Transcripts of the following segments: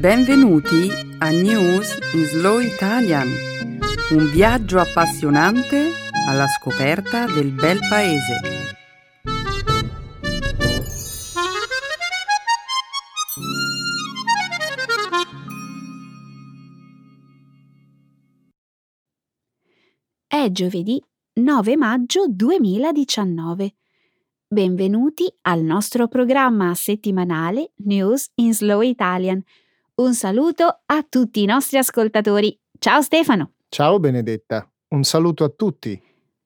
Benvenuti a News in Slow Italian, un viaggio appassionante alla scoperta del bel paese. È giovedì 9 maggio 2019. Benvenuti al nostro programma settimanale News in Slow Italian. Un saluto a tutti i nostri ascoltatori. Ciao Stefano. Ciao Benedetta, un saluto a tutti.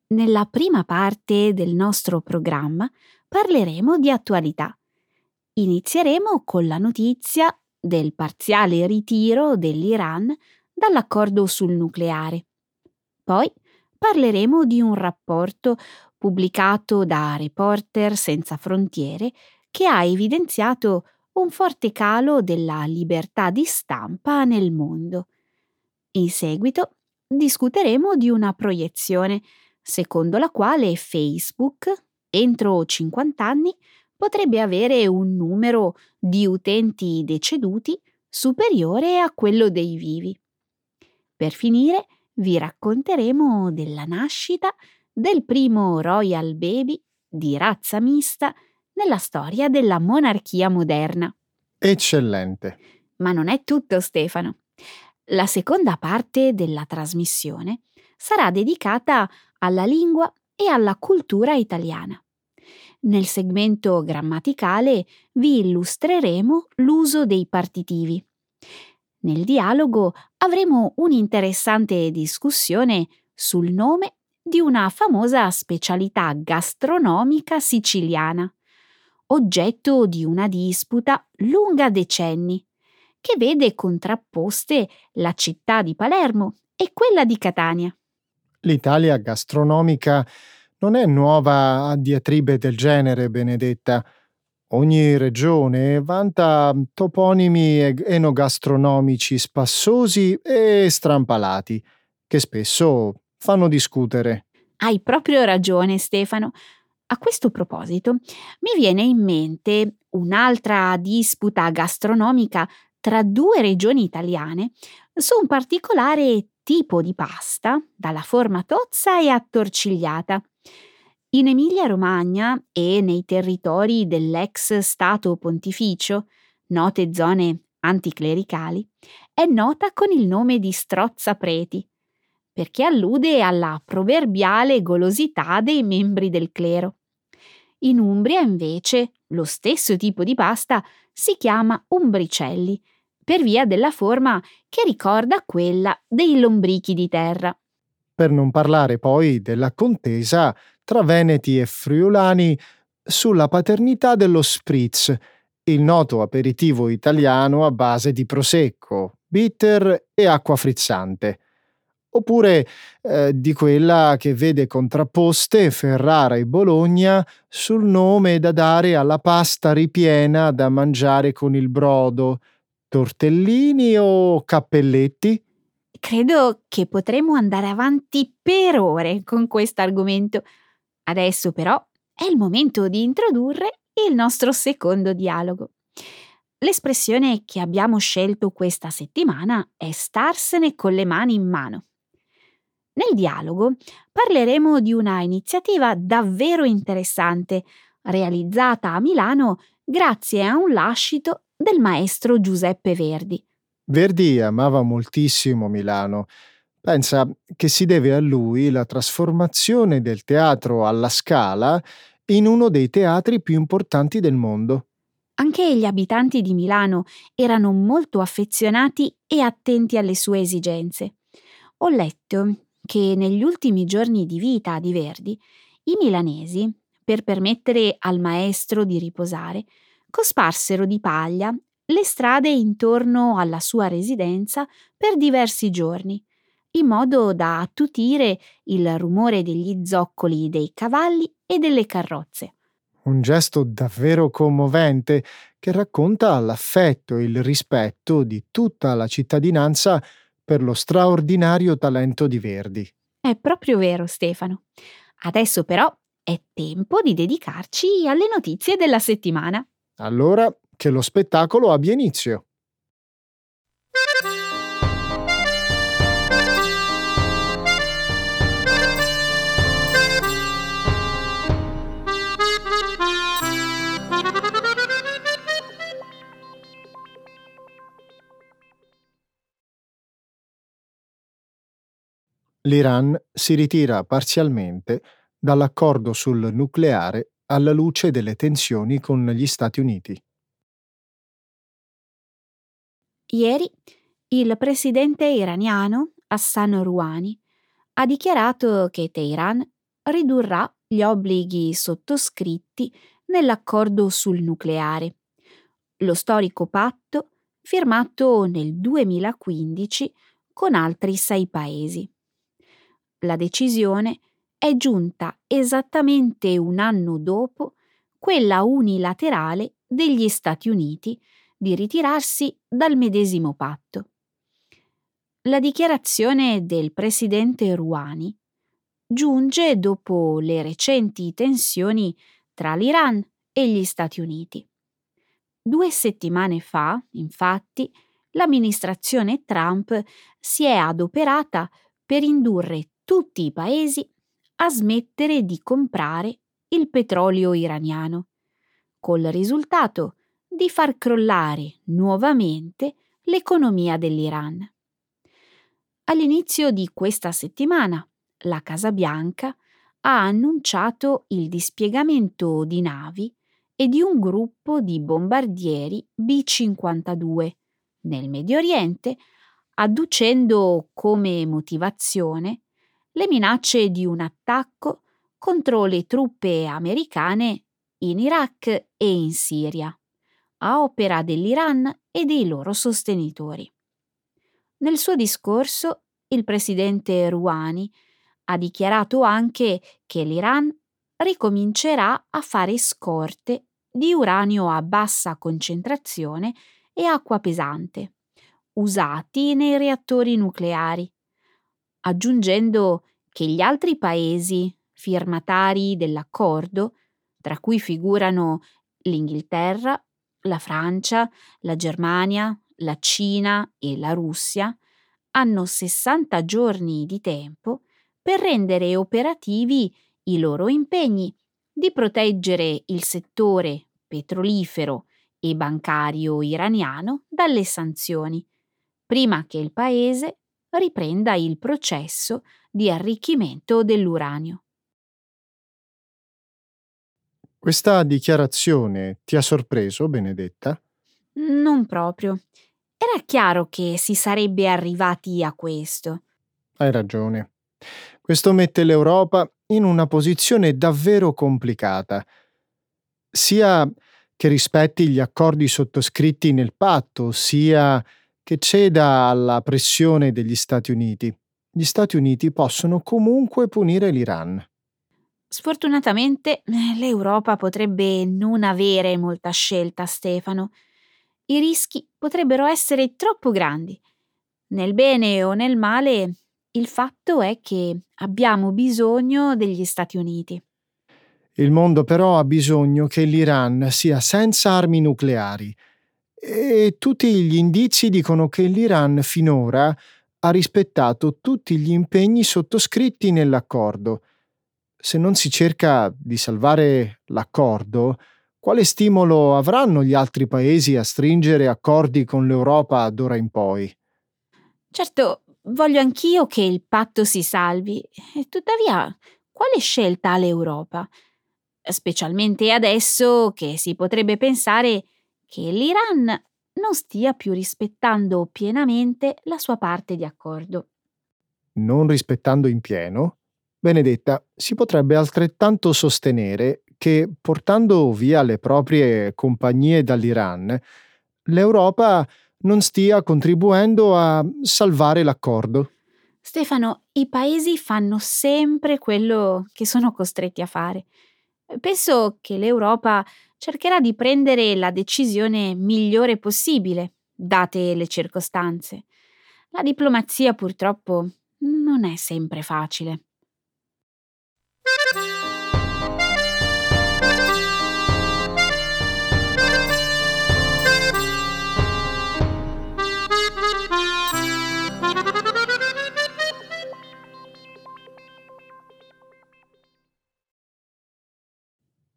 Nella prima parte del nostro programma parleremo di attualità. Inizieremo con la notizia del parziale ritiro dell'Iran dall'accordo sul nucleare. Poi parleremo di un rapporto pubblicato da Reporter Senza Frontiere che ha evidenziato un forte calo della libertà di stampa nel mondo. In seguito discuteremo di una proiezione secondo la quale Facebook, entro 50 anni, potrebbe avere un numero di utenti deceduti superiore a quello dei vivi. Per finire, vi racconteremo della nascita del primo Royal Baby di razza mista nella storia della monarchia moderna. Eccellente. Ma non è tutto, Stefano. La seconda parte della trasmissione sarà dedicata alla lingua e alla cultura italiana. Nel segmento grammaticale vi illustreremo l'uso dei partitivi. Nel dialogo avremo un'interessante discussione sul nome di una famosa specialità gastronomica siciliana, oggetto di una disputa lunga decenni, che vede contrapposte la città di Palermo e quella di Catania. L'Italia gastronomica non è nuova a diatribe del genere, Benedetta. Ogni regione vanta toponimi enogastronomici spassosi e strampalati, che spesso fanno discutere. Hai proprio ragione, Stefano. A questo proposito, mi viene in mente un'altra disputa gastronomica tra due regioni italiane su un particolare tipo di pasta dalla forma tozza e attorcigliata. In Emilia-Romagna e nei territori dell'ex Stato Pontificio, note zone anticlericali, è nota con il nome di strozza preti, perché allude alla proverbiale golosità dei membri del clero. In Umbria, invece, lo stesso tipo di pasta si chiama umbricelli, per via della forma che ricorda quella dei lombrichi di terra. Per non parlare poi della contesa tra veneti e friulani sulla paternità dello spritz, il noto aperitivo italiano a base di prosecco, bitter e acqua frizzante oppure eh, di quella che vede contrapposte Ferrara e Bologna sul nome da dare alla pasta ripiena da mangiare con il brodo, tortellini o cappelletti? Credo che potremmo andare avanti per ore con questo argomento. Adesso però è il momento di introdurre il nostro secondo dialogo. L'espressione che abbiamo scelto questa settimana è starsene con le mani in mano. Nel dialogo parleremo di una iniziativa davvero interessante, realizzata a Milano grazie a un lascito del maestro Giuseppe Verdi. Verdi amava moltissimo Milano. Pensa che si deve a lui la trasformazione del teatro alla Scala in uno dei teatri più importanti del mondo. Anche gli abitanti di Milano erano molto affezionati e attenti alle sue esigenze. Ho letto che negli ultimi giorni di vita di Verdi i milanesi, per permettere al maestro di riposare, cosparsero di paglia le strade intorno alla sua residenza per diversi giorni, in modo da attutire il rumore degli zoccoli dei cavalli e delle carrozze. Un gesto davvero commovente che racconta l'affetto e il rispetto di tutta la cittadinanza per lo straordinario talento di Verdi. È proprio vero, Stefano. Adesso però è tempo di dedicarci alle notizie della settimana. Allora, che lo spettacolo abbia inizio. l'Iran si ritira parzialmente dall'accordo sul nucleare alla luce delle tensioni con gli Stati Uniti. Ieri il presidente iraniano Hassan Rouhani ha dichiarato che Teheran ridurrà gli obblighi sottoscritti nell'accordo sul nucleare, lo storico patto firmato nel 2015 con altri sei paesi. La decisione è giunta esattamente un anno dopo quella unilaterale degli Stati Uniti di ritirarsi dal medesimo patto. La dichiarazione del presidente Rouhani giunge dopo le recenti tensioni tra l'Iran e gli Stati Uniti. Due settimane fa, infatti, l'amministrazione Trump si è adoperata per indurre tutti i paesi a smettere di comprare il petrolio iraniano, col risultato di far crollare nuovamente l'economia dell'Iran. All'inizio di questa settimana, la Casa Bianca ha annunciato il dispiegamento di navi e di un gruppo di bombardieri B-52 nel Medio Oriente, adducendo come motivazione le minacce di un attacco contro le truppe americane in Iraq e in Siria, a opera dell'Iran e dei loro sostenitori. Nel suo discorso, il presidente Rouhani ha dichiarato anche che l'Iran ricomincerà a fare scorte di uranio a bassa concentrazione e acqua pesante, usati nei reattori nucleari, aggiungendo che gli altri paesi firmatari dell'accordo, tra cui figurano l'Inghilterra, la Francia, la Germania, la Cina e la Russia, hanno 60 giorni di tempo per rendere operativi i loro impegni di proteggere il settore petrolifero e bancario iraniano dalle sanzioni, prima che il paese riprenda il processo di arricchimento dell'uranio. Questa dichiarazione ti ha sorpreso, Benedetta? Non proprio. Era chiaro che si sarebbe arrivati a questo. Hai ragione. Questo mette l'Europa in una posizione davvero complicata, sia che rispetti gli accordi sottoscritti nel patto, sia che ceda alla pressione degli Stati Uniti. Gli Stati Uniti possono comunque punire l'Iran. Sfortunatamente eh, l'Europa potrebbe non avere molta scelta, Stefano. I rischi potrebbero essere troppo grandi. Nel bene o nel male, il fatto è che abbiamo bisogno degli Stati Uniti. Il mondo però ha bisogno che l'Iran sia senza armi nucleari e tutti gli indizi dicono che l'Iran finora ha rispettato tutti gli impegni sottoscritti nell'accordo. Se non si cerca di salvare l'accordo, quale stimolo avranno gli altri paesi a stringere accordi con l'Europa d'ora in poi? Certo, Voglio anch'io che il patto si salvi, tuttavia quale scelta ha l'Europa? Specialmente adesso che si potrebbe pensare che l'Iran non stia più rispettando pienamente la sua parte di accordo. Non rispettando in pieno? Benedetta, si potrebbe altrettanto sostenere che portando via le proprie compagnie dall'Iran, l'Europa non stia contribuendo a salvare l'accordo. Stefano, i paesi fanno sempre quello che sono costretti a fare. Penso che l'Europa cercherà di prendere la decisione migliore possibile, date le circostanze. La diplomazia purtroppo non è sempre facile.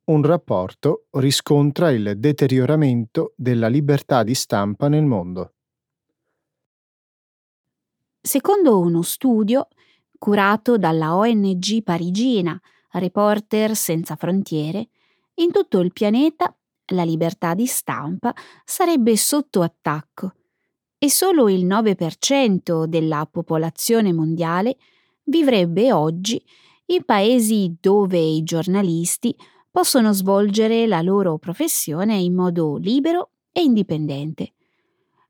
Un rapporto riscontra il deterioramento della libertà di stampa nel mondo. Secondo uno studio, curato dalla ONG parigina Reporter Senza Frontiere, in tutto il pianeta la libertà di stampa sarebbe sotto attacco e solo il 9% della popolazione mondiale vivrebbe oggi in paesi dove i giornalisti possono svolgere la loro professione in modo libero e indipendente.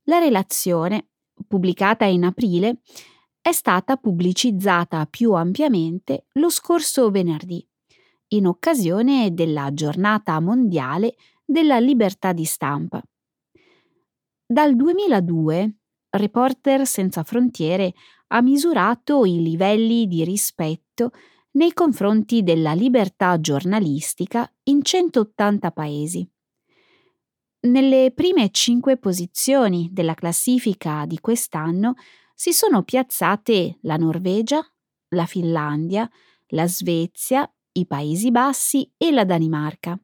La relazione, pubblicata in aprile, è stata pubblicizzata più ampiamente lo scorso venerdì, in occasione della giornata mondiale della libertà di stampa. Dal 2002 Reporter Senza Frontiere ha misurato i livelli di rispetto nei confronti della libertà giornalistica in 180 paesi. Nelle prime cinque posizioni della classifica di quest'anno si sono piazzate la Norvegia, la Finlandia, la Svezia, i Paesi Bassi e la Danimarca.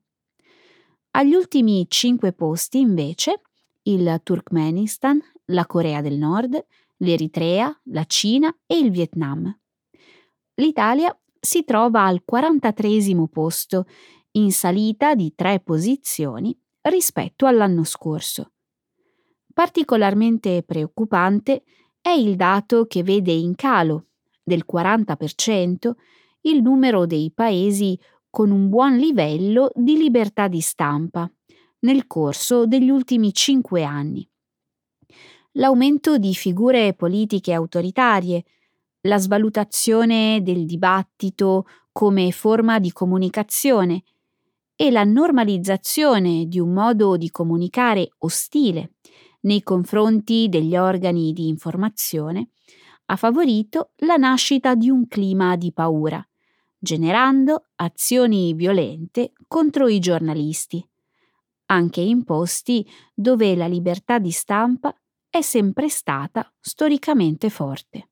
Agli ultimi cinque posti, invece, il Turkmenistan, la Corea del Nord, l'Eritrea, la Cina e il Vietnam. L'Italia si trova al 43 posto, in salita di tre posizioni rispetto all'anno scorso. Particolarmente preoccupante è il dato che vede in calo del 40% il numero dei paesi con un buon livello di libertà di stampa nel corso degli ultimi cinque anni. L'aumento di figure politiche autoritarie, la svalutazione del dibattito come forma di comunicazione e la normalizzazione di un modo di comunicare ostile nei confronti degli organi di informazione ha favorito la nascita di un clima di paura, generando azioni violente contro i giornalisti, anche in posti dove la libertà di stampa è sempre stata storicamente forte.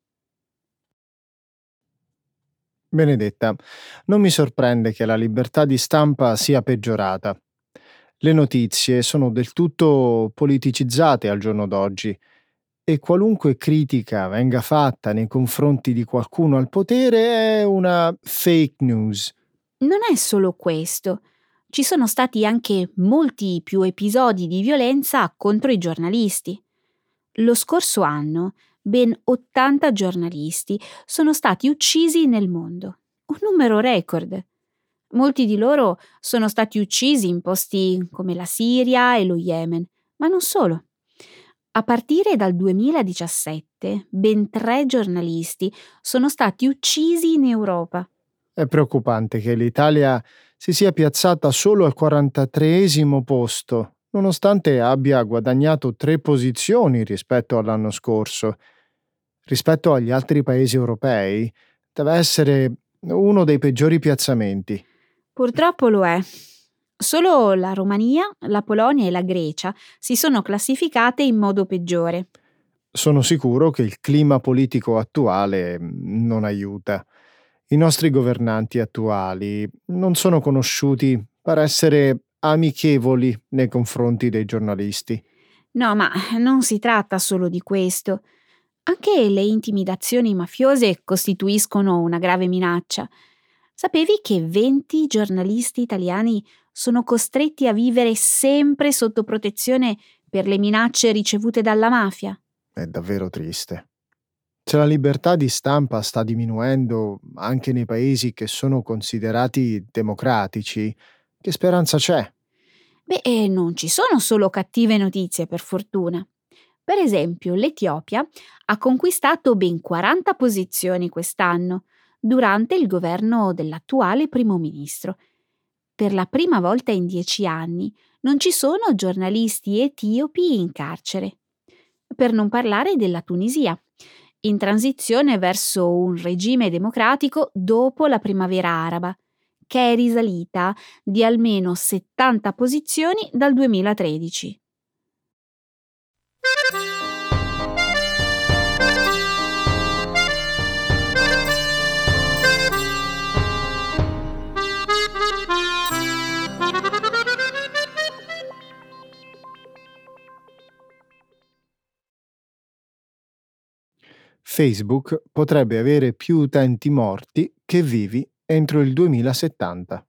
Benedetta, non mi sorprende che la libertà di stampa sia peggiorata. Le notizie sono del tutto politicizzate al giorno d'oggi e qualunque critica venga fatta nei confronti di qualcuno al potere è una fake news. Non è solo questo. Ci sono stati anche molti più episodi di violenza contro i giornalisti. Lo scorso anno ben 80 giornalisti sono stati uccisi nel mondo, un numero record. Molti di loro sono stati uccisi in posti come la Siria e lo Yemen, ma non solo. A partire dal 2017, ben tre giornalisti sono stati uccisi in Europa. È preoccupante che l'Italia si sia piazzata solo al 43 posto nonostante abbia guadagnato tre posizioni rispetto all'anno scorso. Rispetto agli altri paesi europei, deve essere uno dei peggiori piazzamenti. Purtroppo lo è. Solo la Romania, la Polonia e la Grecia si sono classificate in modo peggiore. Sono sicuro che il clima politico attuale non aiuta. I nostri governanti attuali non sono conosciuti per essere amichevoli nei confronti dei giornalisti. No, ma non si tratta solo di questo. Anche le intimidazioni mafiose costituiscono una grave minaccia. Sapevi che 20 giornalisti italiani sono costretti a vivere sempre sotto protezione per le minacce ricevute dalla mafia? È davvero triste. Se la libertà di stampa sta diminuendo anche nei paesi che sono considerati democratici, che speranza c'è? Beh, eh, non ci sono solo cattive notizie, per fortuna. Per esempio, l'Etiopia ha conquistato ben 40 posizioni quest'anno, durante il governo dell'attuale primo ministro. Per la prima volta in dieci anni non ci sono giornalisti etiopi in carcere. Per non parlare della Tunisia, in transizione verso un regime democratico dopo la primavera araba, che è risalita di almeno 70 posizioni dal 2013. Facebook potrebbe avere più utenti morti che vivi entro il 2070.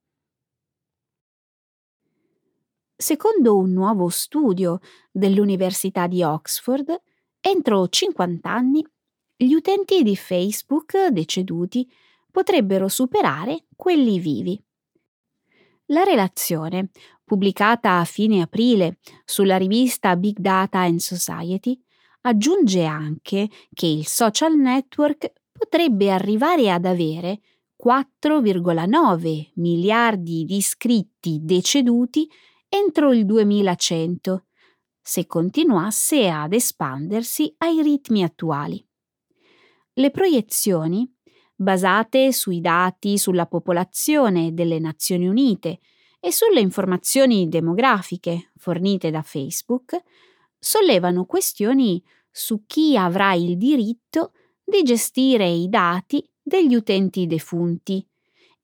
Secondo un nuovo studio dell'Università di Oxford, entro 50 anni gli utenti di Facebook deceduti potrebbero superare quelli vivi. La relazione, pubblicata a fine aprile sulla rivista Big Data and Society, aggiunge anche che il social network potrebbe arrivare ad avere 4,9 miliardi di iscritti deceduti entro il 2100, se continuasse ad espandersi ai ritmi attuali. Le proiezioni, basate sui dati sulla popolazione delle Nazioni Unite e sulle informazioni demografiche fornite da Facebook, sollevano questioni su chi avrà il diritto di gestire i dati degli utenti defunti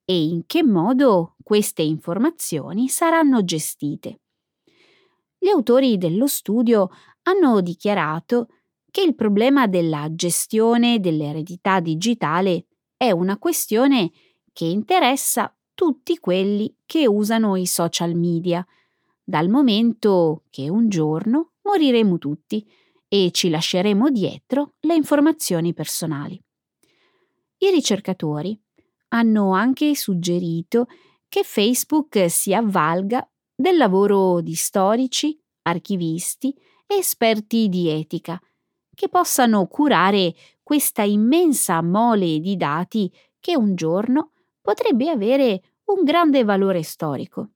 e in che modo queste informazioni saranno gestite. Gli autori dello studio hanno dichiarato che il problema della gestione dell'eredità digitale è una questione che interessa tutti quelli che usano i social media, dal momento che un giorno moriremo tutti e ci lasceremo dietro le informazioni personali. I ricercatori hanno anche suggerito che Facebook si avvalga del lavoro di storici, archivisti e esperti di etica, che possano curare questa immensa mole di dati che un giorno potrebbe avere un grande valore storico.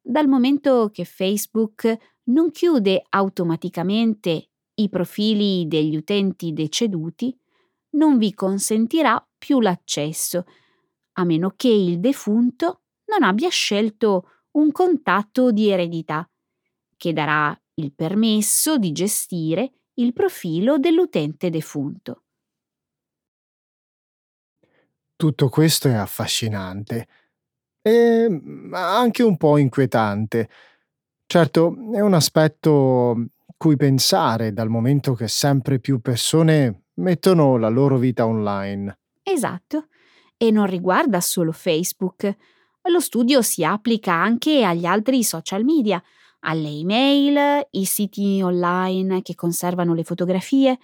Dal momento che Facebook non chiude automaticamente i profili degli utenti deceduti, non vi consentirà più l'accesso, a meno che il defunto non abbia scelto un contatto di eredità, che darà il permesso di gestire il profilo dell'utente defunto. Tutto questo è affascinante e mm, anche un po' inquietante. Certo, è un aspetto cui pensare dal momento che sempre più persone mettono la loro vita online. Esatto, e non riguarda solo Facebook. Lo studio si applica anche agli altri social media, alle email, i siti online che conservano le fotografie.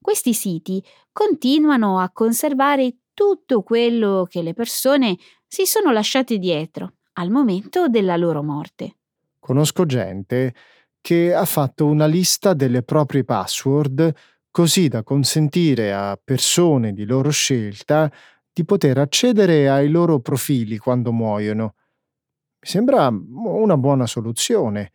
Questi siti continuano a conservare tutto quello che le persone si sono lasciate dietro al momento della loro morte. Conosco gente che ha fatto una lista delle proprie password così da consentire a persone di loro scelta di poter accedere ai loro profili quando muoiono. Mi sembra una buona soluzione.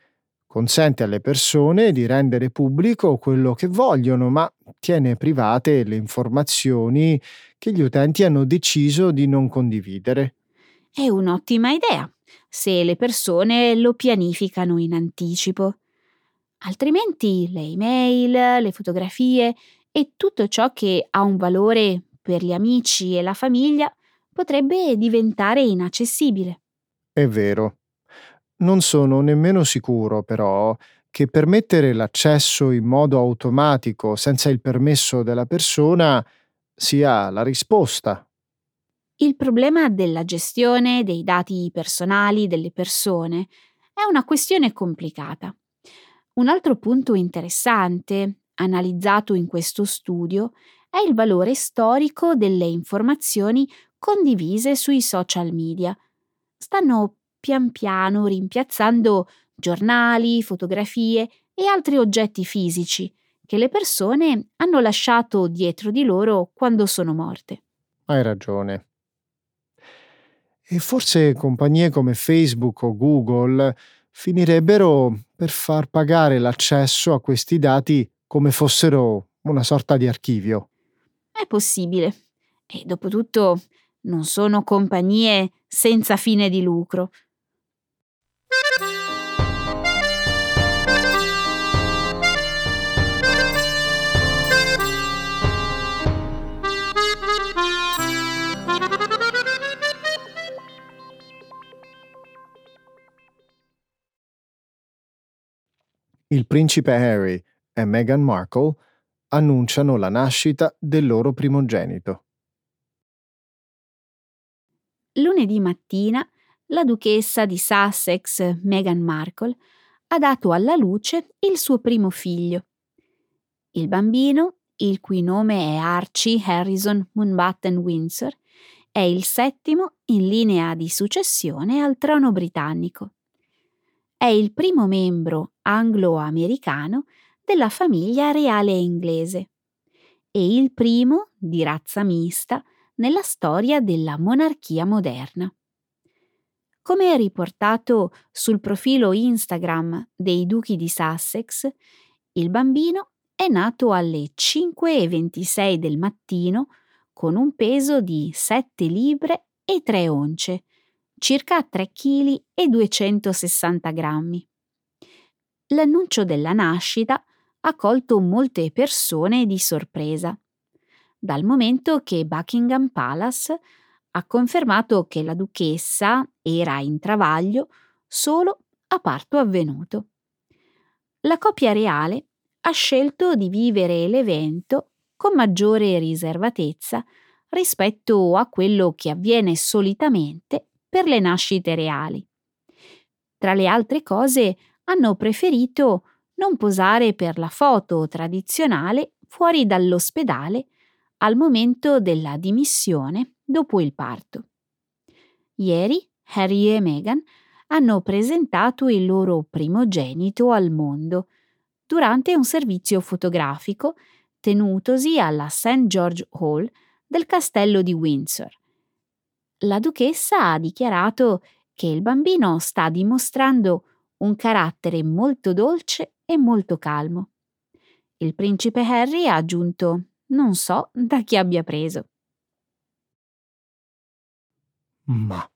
Consente alle persone di rendere pubblico quello che vogliono, ma tiene private le informazioni che gli utenti hanno deciso di non condividere. È un'ottima idea, se le persone lo pianificano in anticipo. Altrimenti le email, le fotografie e tutto ciò che ha un valore per gli amici e la famiglia potrebbe diventare inaccessibile. È vero. Non sono nemmeno sicuro, però, che permettere l'accesso in modo automatico senza il permesso della persona sia la risposta. Il problema della gestione dei dati personali delle persone è una questione complicata. Un altro punto interessante, analizzato in questo studio, è il valore storico delle informazioni condivise sui social media. Stanno pian piano rimpiazzando giornali, fotografie e altri oggetti fisici che le persone hanno lasciato dietro di loro quando sono morte. Hai ragione. E forse compagnie come Facebook o Google finirebbero per far pagare l'accesso a questi dati come fossero una sorta di archivio. È possibile. E dopo tutto non sono compagnie senza fine di lucro. Il principe Harry e Meghan Markle annunciano la nascita del loro primogenito. Lunedì mattina la duchessa di Sussex, Meghan Markle, ha dato alla luce il suo primo figlio. Il bambino, il cui nome è Archie Harrison Moonbatten Windsor, è il settimo in linea di successione al trono britannico. È il primo membro anglo-americano della famiglia reale inglese e il primo di razza mista nella storia della monarchia moderna. Come riportato sul profilo Instagram dei duchi di Sussex, il bambino è nato alle 5.26 del mattino con un peso di 7 libre e 3 once, circa 3 kg 260 grammi. L'annuncio della nascita ha colto molte persone di sorpresa, dal momento che Buckingham Palace ha confermato che la duchessa era in travaglio solo a parto avvenuto. La coppia reale ha scelto di vivere l'evento con maggiore riservatezza rispetto a quello che avviene solitamente per le nascite reali. Tra le altre cose, hanno preferito non posare per la foto tradizionale fuori dall'ospedale al momento della dimissione dopo il parto. Ieri Harry e Meghan hanno presentato il loro primogenito al mondo durante un servizio fotografico tenutosi alla St. George Hall del castello di Windsor. La duchessa ha dichiarato che il bambino sta dimostrando un carattere molto dolce e molto calmo. Il principe Harry ha aggiunto non so da chi abbia preso. Ma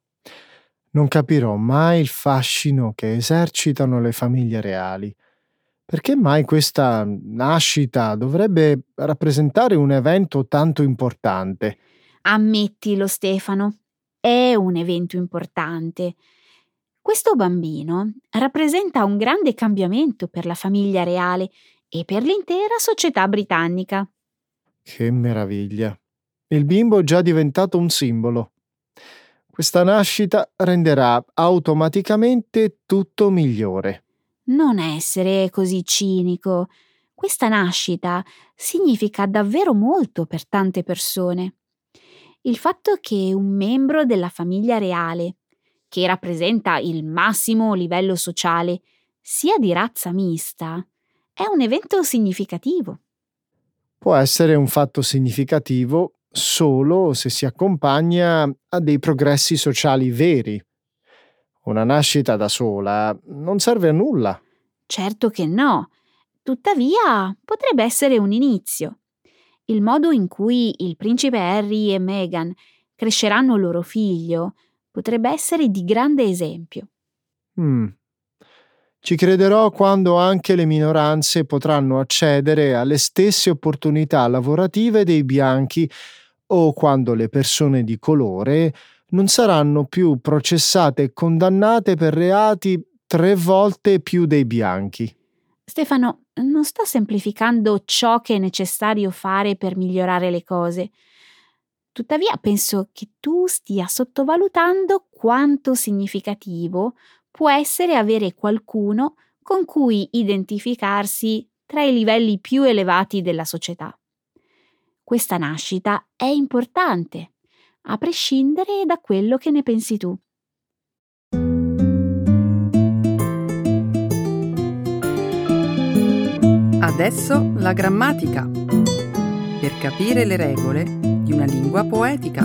non capirò mai il fascino che esercitano le famiglie reali. Perché mai questa nascita dovrebbe rappresentare un evento tanto importante? Ammettilo, Stefano, è un evento importante. Questo bambino rappresenta un grande cambiamento per la famiglia reale e per l'intera società britannica. Che meraviglia. Il bimbo è già diventato un simbolo. Questa nascita renderà automaticamente tutto migliore. Non essere così cinico. Questa nascita significa davvero molto per tante persone. Il fatto che un membro della famiglia reale, che rappresenta il massimo livello sociale, sia di razza mista, è un evento significativo può essere un fatto significativo solo se si accompagna a dei progressi sociali veri. Una nascita da sola non serve a nulla. Certo che no. Tuttavia potrebbe essere un inizio. Il modo in cui il principe Harry e Meghan cresceranno loro figlio potrebbe essere di grande esempio. Mm, ci crederò quando anche le minoranze potranno accedere alle stesse opportunità lavorative dei bianchi o quando le persone di colore non saranno più processate e condannate per reati tre volte più dei bianchi. Stefano, non sto semplificando ciò che è necessario fare per migliorare le cose. Tuttavia penso che tu stia sottovalutando quanto significativo può essere avere qualcuno con cui identificarsi tra i livelli più elevati della società. Questa nascita è importante, a prescindere da quello che ne pensi tu. Adesso la grammatica, per capire le regole di una lingua poetica.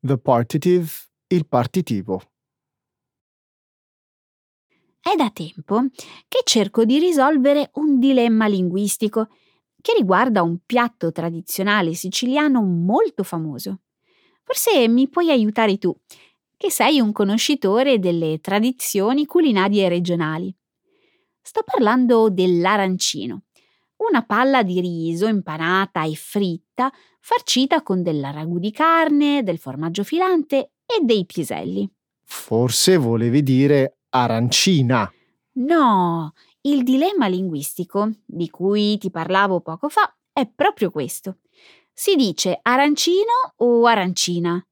The partitive, il partitivo. È da tempo che cerco di risolvere un dilemma linguistico che riguarda un piatto tradizionale siciliano molto famoso. Forse mi puoi aiutare tu, che sei un conoscitore delle tradizioni culinarie regionali. Sto parlando dell'arancino, un una palla di riso impanata e fritta, farcita con della ragù di carne, del formaggio filante e dei piselli. Forse volevi dire arancina. No, il dilemma linguistico, di cui ti parlavo poco fa, è proprio questo. Si dice arancino o arancina?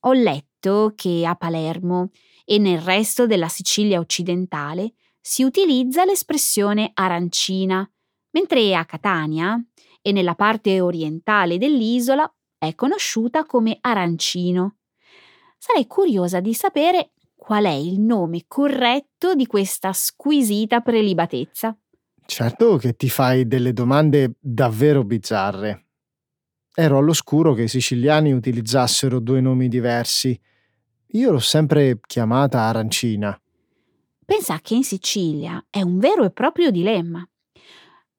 Ho letto che a Palermo e nel resto della Sicilia occidentale si utilizza l'espressione arancina, mentre a Catania e nella parte orientale dell'isola è conosciuta come arancino. Sarei curiosa di sapere qual è il nome corretto di questa squisita prelibatezza. Certo che ti fai delle domande davvero bizzarre. Ero all'oscuro che i siciliani utilizzassero due nomi diversi. Io l'ho sempre chiamata arancina. Pensa che in Sicilia è un vero e proprio dilemma.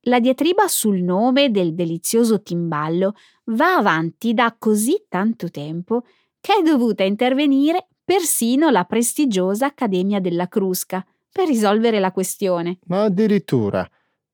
La diatriba sul nome del delizioso timballo va avanti da così tanto tempo che è dovuta intervenire persino la prestigiosa Accademia della Crusca per risolvere la questione. Ma addirittura.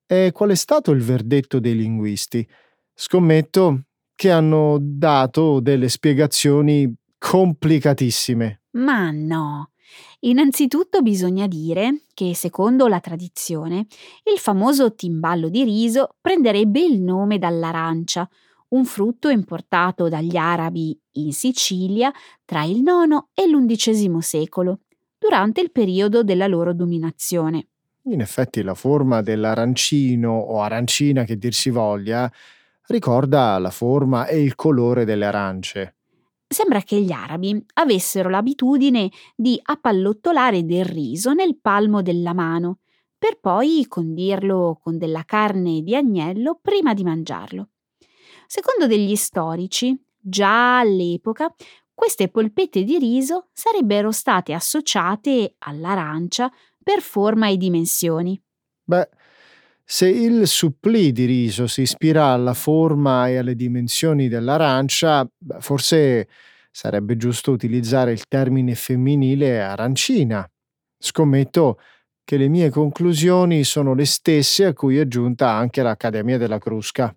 E qual è stato il verdetto dei linguisti? Scommetto che hanno dato delle spiegazioni complicatissime. Ma no. Innanzitutto bisogna dire che, secondo la tradizione, il famoso timballo di riso prenderebbe il nome dall'arancia, un frutto importato dagli arabi in Sicilia tra il IX e l'XI secolo, durante il periodo della loro dominazione. In effetti la forma dell'arancino o arancina che dir si voglia ricorda la forma e il colore delle arance. Sembra che gli arabi avessero l'abitudine di appallottolare del riso nel palmo della mano, per poi condirlo con della carne di agnello prima di mangiarlo. Secondo degli storici, già all'epoca, queste polpette di riso sarebbero state associate all'arancia per forma e dimensioni. Beh, se il supplì di riso si ispira alla forma e alle dimensioni dell'arancia, forse sarebbe giusto utilizzare il termine femminile arancina. Scommetto che le mie conclusioni sono le stesse a cui è giunta anche l'Accademia della Crusca.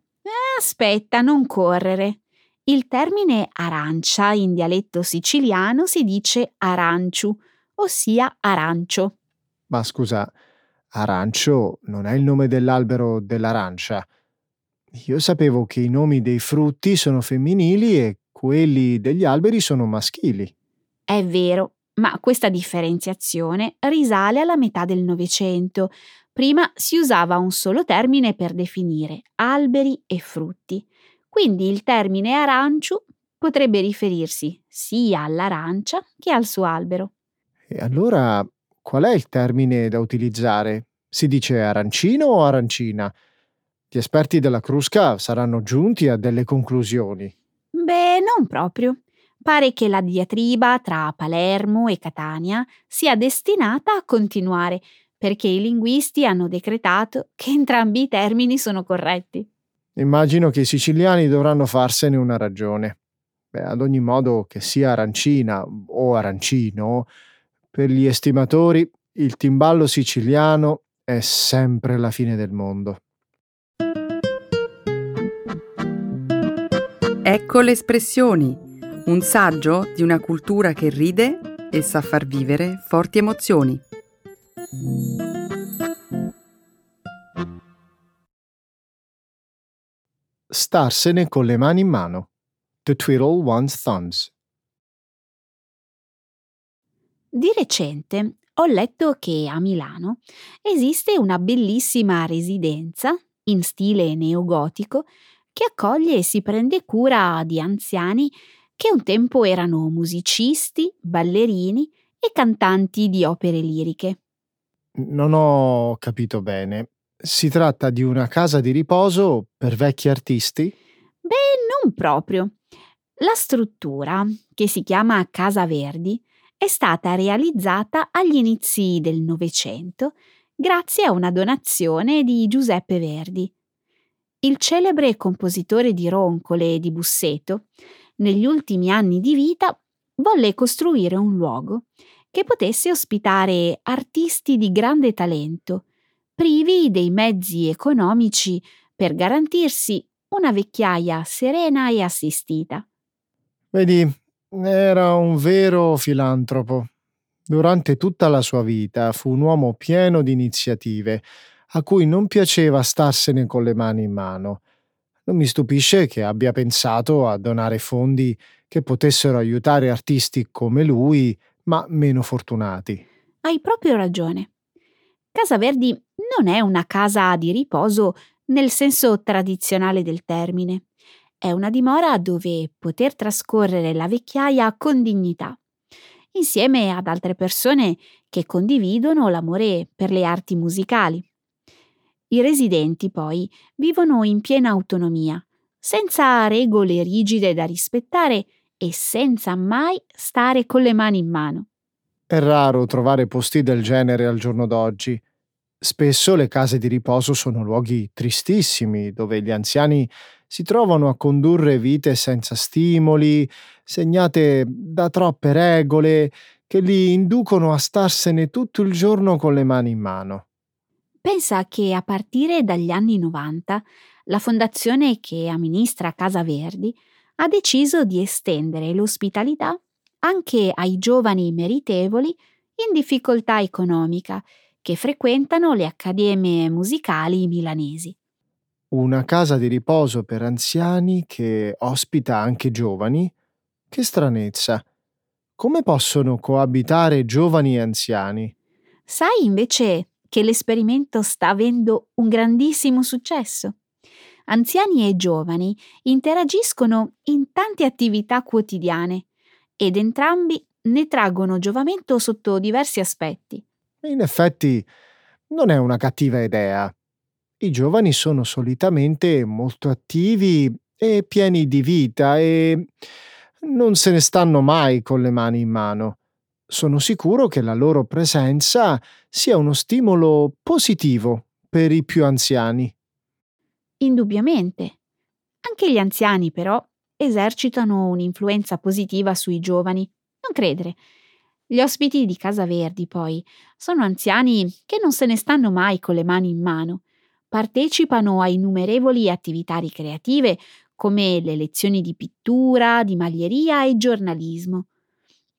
Aspetta, non correre. Il termine arancia in dialetto siciliano si dice aranciu, ossia arancio. Ma scusa, Arancio non è il nome dell'albero dell'arancia. Io sapevo che i nomi dei frutti sono femminili e quelli degli alberi sono maschili. È vero, ma questa differenziazione risale alla metà del Novecento. Prima si usava un solo termine per definire alberi e frutti. Quindi il termine arancio potrebbe riferirsi sia all'arancia che al suo albero. E allora Qual è il termine da utilizzare? Si dice arancino o arancina? Gli esperti della Crusca saranno giunti a delle conclusioni. Beh, non proprio. Pare che la diatriba tra Palermo e Catania sia destinata a continuare, perché i linguisti hanno decretato che entrambi i termini sono corretti. Immagino che i siciliani dovranno farsene una ragione. Beh, ad ogni modo, che sia arancina o arancino, per gli estimatori, il timballo siciliano è sempre la fine del mondo. Ecco le espressioni, un saggio di una cultura che ride e sa far vivere forti emozioni. Starsene con le mani in mano. To twiddle one's thumbs. Di recente ho letto che a Milano esiste una bellissima residenza in stile neogotico che accoglie e si prende cura di anziani che un tempo erano musicisti, ballerini e cantanti di opere liriche. Non ho capito bene. Si tratta di una casa di riposo per vecchi artisti? Beh, non proprio. La struttura, che si chiama Casa Verdi, è stata realizzata agli inizi del Novecento grazie a una donazione di Giuseppe Verdi. Il celebre compositore di roncole e di busseto, negli ultimi anni di vita, volle costruire un luogo che potesse ospitare artisti di grande talento, privi dei mezzi economici per garantirsi una vecchiaia serena e assistita. Vedi, era un vero filantropo. Durante tutta la sua vita fu un uomo pieno di iniziative, a cui non piaceva starsene con le mani in mano. Non mi stupisce che abbia pensato a donare fondi che potessero aiutare artisti come lui, ma meno fortunati. Hai proprio ragione. Casa Verdi non è una casa di riposo nel senso tradizionale del termine. È una dimora dove poter trascorrere la vecchiaia con dignità, insieme ad altre persone che condividono l'amore per le arti musicali. I residenti poi vivono in piena autonomia, senza regole rigide da rispettare e senza mai stare con le mani in mano. È raro trovare posti del genere al giorno d'oggi. Spesso le case di riposo sono luoghi tristissimi, dove gli anziani si trovano a condurre vite senza stimoli, segnate da troppe regole, che li inducono a starsene tutto il giorno con le mani in mano. Pensa che a partire dagli anni 90 la fondazione che amministra Casa Verdi ha deciso di estendere l'ospitalità anche ai giovani meritevoli in difficoltà economica che frequentano le accademie musicali milanesi. Una casa di riposo per anziani che ospita anche giovani? Che stranezza. Come possono coabitare giovani e anziani? Sai invece che l'esperimento sta avendo un grandissimo successo? Anziani e giovani interagiscono in tante attività quotidiane ed entrambi ne traggono giovamento sotto diversi aspetti. In effetti non è una cattiva idea. I giovani sono solitamente molto attivi e pieni di vita e non se ne stanno mai con le mani in mano. Sono sicuro che la loro presenza sia uno stimolo positivo per i più anziani. Indubbiamente. Anche gli anziani, però, esercitano un'influenza positiva sui giovani. Non credere. Gli ospiti di Casa Verdi, poi, sono anziani che non se ne stanno mai con le mani in mano. Partecipano a innumerevoli attività ricreative come le lezioni di pittura, di maglieria e giornalismo.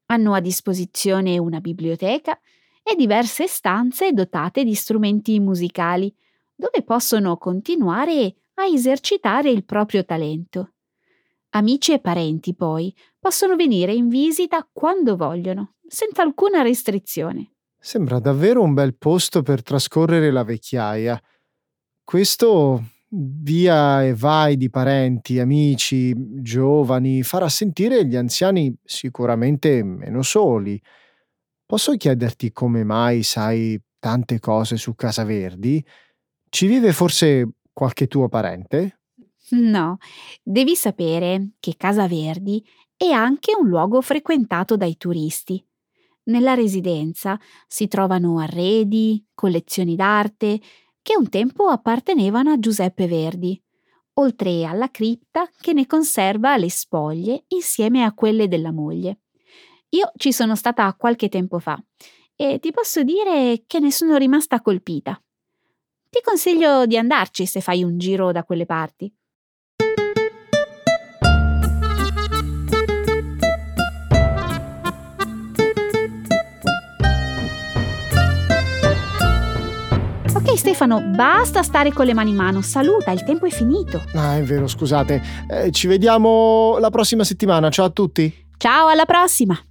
Hanno a disposizione una biblioteca e diverse stanze dotate di strumenti musicali, dove possono continuare a esercitare il proprio talento. Amici e parenti, poi, possono venire in visita quando vogliono, senza alcuna restrizione. Sembra davvero un bel posto per trascorrere la vecchiaia. Questo via e vai di parenti, amici, giovani, farà sentire gli anziani sicuramente meno soli. Posso chiederti come mai sai tante cose su Casa Verdi? Ci vive forse qualche tuo parente? No, devi sapere che Casa Verdi è anche un luogo frequentato dai turisti. Nella residenza si trovano arredi, collezioni d'arte che un tempo appartenevano a Giuseppe Verdi, oltre alla cripta che ne conserva le spoglie insieme a quelle della moglie. Io ci sono stata qualche tempo fa e ti posso dire che ne sono rimasta colpita. Ti consiglio di andarci se fai un giro da quelle parti. Ok Stefano, basta stare con le mani in mano, saluta, il tempo è finito. Ah, è vero, scusate. Eh, ci vediamo la prossima settimana. Ciao a tutti. Ciao, alla prossima!